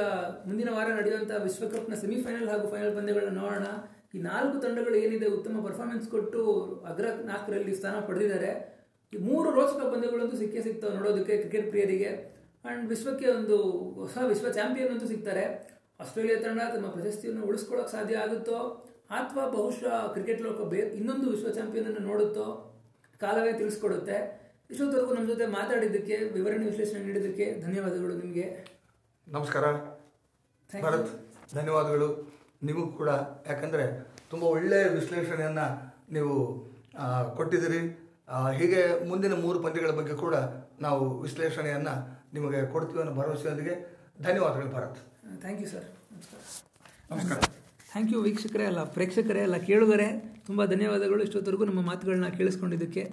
ಮುಂದಿನ ವಾರ ನಡೆಯುವಂತಹ ವಿಶ್ವಕಪ್ನ ಸೆಮಿಫೈನಲ್ ಹಾಗೂ ಫೈನಲ್ ಪಂದ್ಯಗಳನ್ನು ನೋಡೋಣ. ಈ ನಾಲ್ಕು ತಂಡಗಳು ಏನಿದೆ ಉತ್ತಮ ಪರ್ಫಾರ್ಮೆನ್ಸ್ ಕೊಟ್ಟು ಅಗ್ರ ನಾಲ್ಕರಲ್ಲಿ ಸ್ಥಾನ ಪಡೆದಿದ್ದಾರೆ. ಈ ಮೂರು ರೋಚಕ ಪಂದ್ಯಗಳಂತೂ ಸಿಕ್ಕೇ ಸಿಗ್ತಾವೆ ನೋಡೋದಕ್ಕೆ ಕ್ರಿಕೆಟ್ ಪ್ರಿಯರಿಗೆ. ಅಂಡ್ ವಿಶ್ವಕ್ಕೆ ಒಂದು ಹೊಸ ವಿಶ್ವ ಚಾಂಪಿಯನ್ ಅಂತೂ ಸಿಗ್ತಾರೆ. ಆಸ್ಟ್ರೇಲಿಯಾ ತಂಡ ತಮ್ಮ ಪ್ರಶಸ್ತಿಯನ್ನು ಉಳಿಸ್ಕೊಳ್ಳೋಕೆ ಸಾಧ್ಯ ಆಗುತ್ತೋ? ಅಥವಾ ಬಹುಶಃ ಕ್ರಿಕೆಟ್ ಲೋಕ ಬೇ ಇನ್ನೊಂದು ವಿಶ್ವ ಚಾಂಪಿಯನ್ ಅನ್ನು ನೋಡುತ್ತೋ? ಕಾಲವೇ ತಿಳಿಸ್ಕೊಡುತ್ತೆ. ಇಷ್ಟೊತ್ತವರೆಗೂ ನಮ್ಮ ಜೊತೆ ಮಾತಾಡಿದ್ದಕ್ಕೆ, ವಿವರಣೆ ವಿಶ್ಲೇಷಣೆ ನೀಡಿದ್ದಕ್ಕೆ ಧನ್ಯವಾದಗಳು ನಿಮಗೆ. ನಮಸ್ಕಾರ. Thank ಭರತ್ ಧನ್ಯವಾದಗಳು. ನಿಮಗೂ ಕೂಡ ಯಾಕಂದರೆ ತುಂಬ ಒಳ್ಳೆಯ ವಿಶ್ಲೇಷಣೆಯನ್ನು ನೀವು ಕೊಟ್ಟಿದ್ದೀರಿ. ಹೀಗೆ ಮುಂದಿನ ಮೂರು ಪಂದ್ಯಗಳ ಬಗ್ಗೆ ಕೂಡ ನಾವು ವಿಶ್ಲೇಷಣೆಯನ್ನು ನಿಮಗೆ ಕೊಡ್ತೀವಿ ಅನ್ನೋ ಭರವಸೆಯೊಂದಿಗೆ ಧನ್ಯವಾದಗಳು ಭರತ್. ಥ್ಯಾಂಕ್ ಯು ಸರ್ ನಮಸ್ಕಾರ. ನಮಸ್ಕಾರ. ಥ್ಯಾಂಕ್ ಯು ವೀಕ್ಷಕರೇ ಅಲ್ಲ ಪ್ರೇಕ್ಷಕರೇ ಅಲ್ಲ ಕೇಳುವರೆ ತುಂಬ ಧನ್ಯವಾದಗಳು. ಇಷ್ಟೊತ್ತವರೆಗೂ ನಮ್ಮ ಮಾತುಗಳನ್ನ ಕೇಳಿಸ್ಕೊಂಡಿದ್ದಕ್ಕೆ.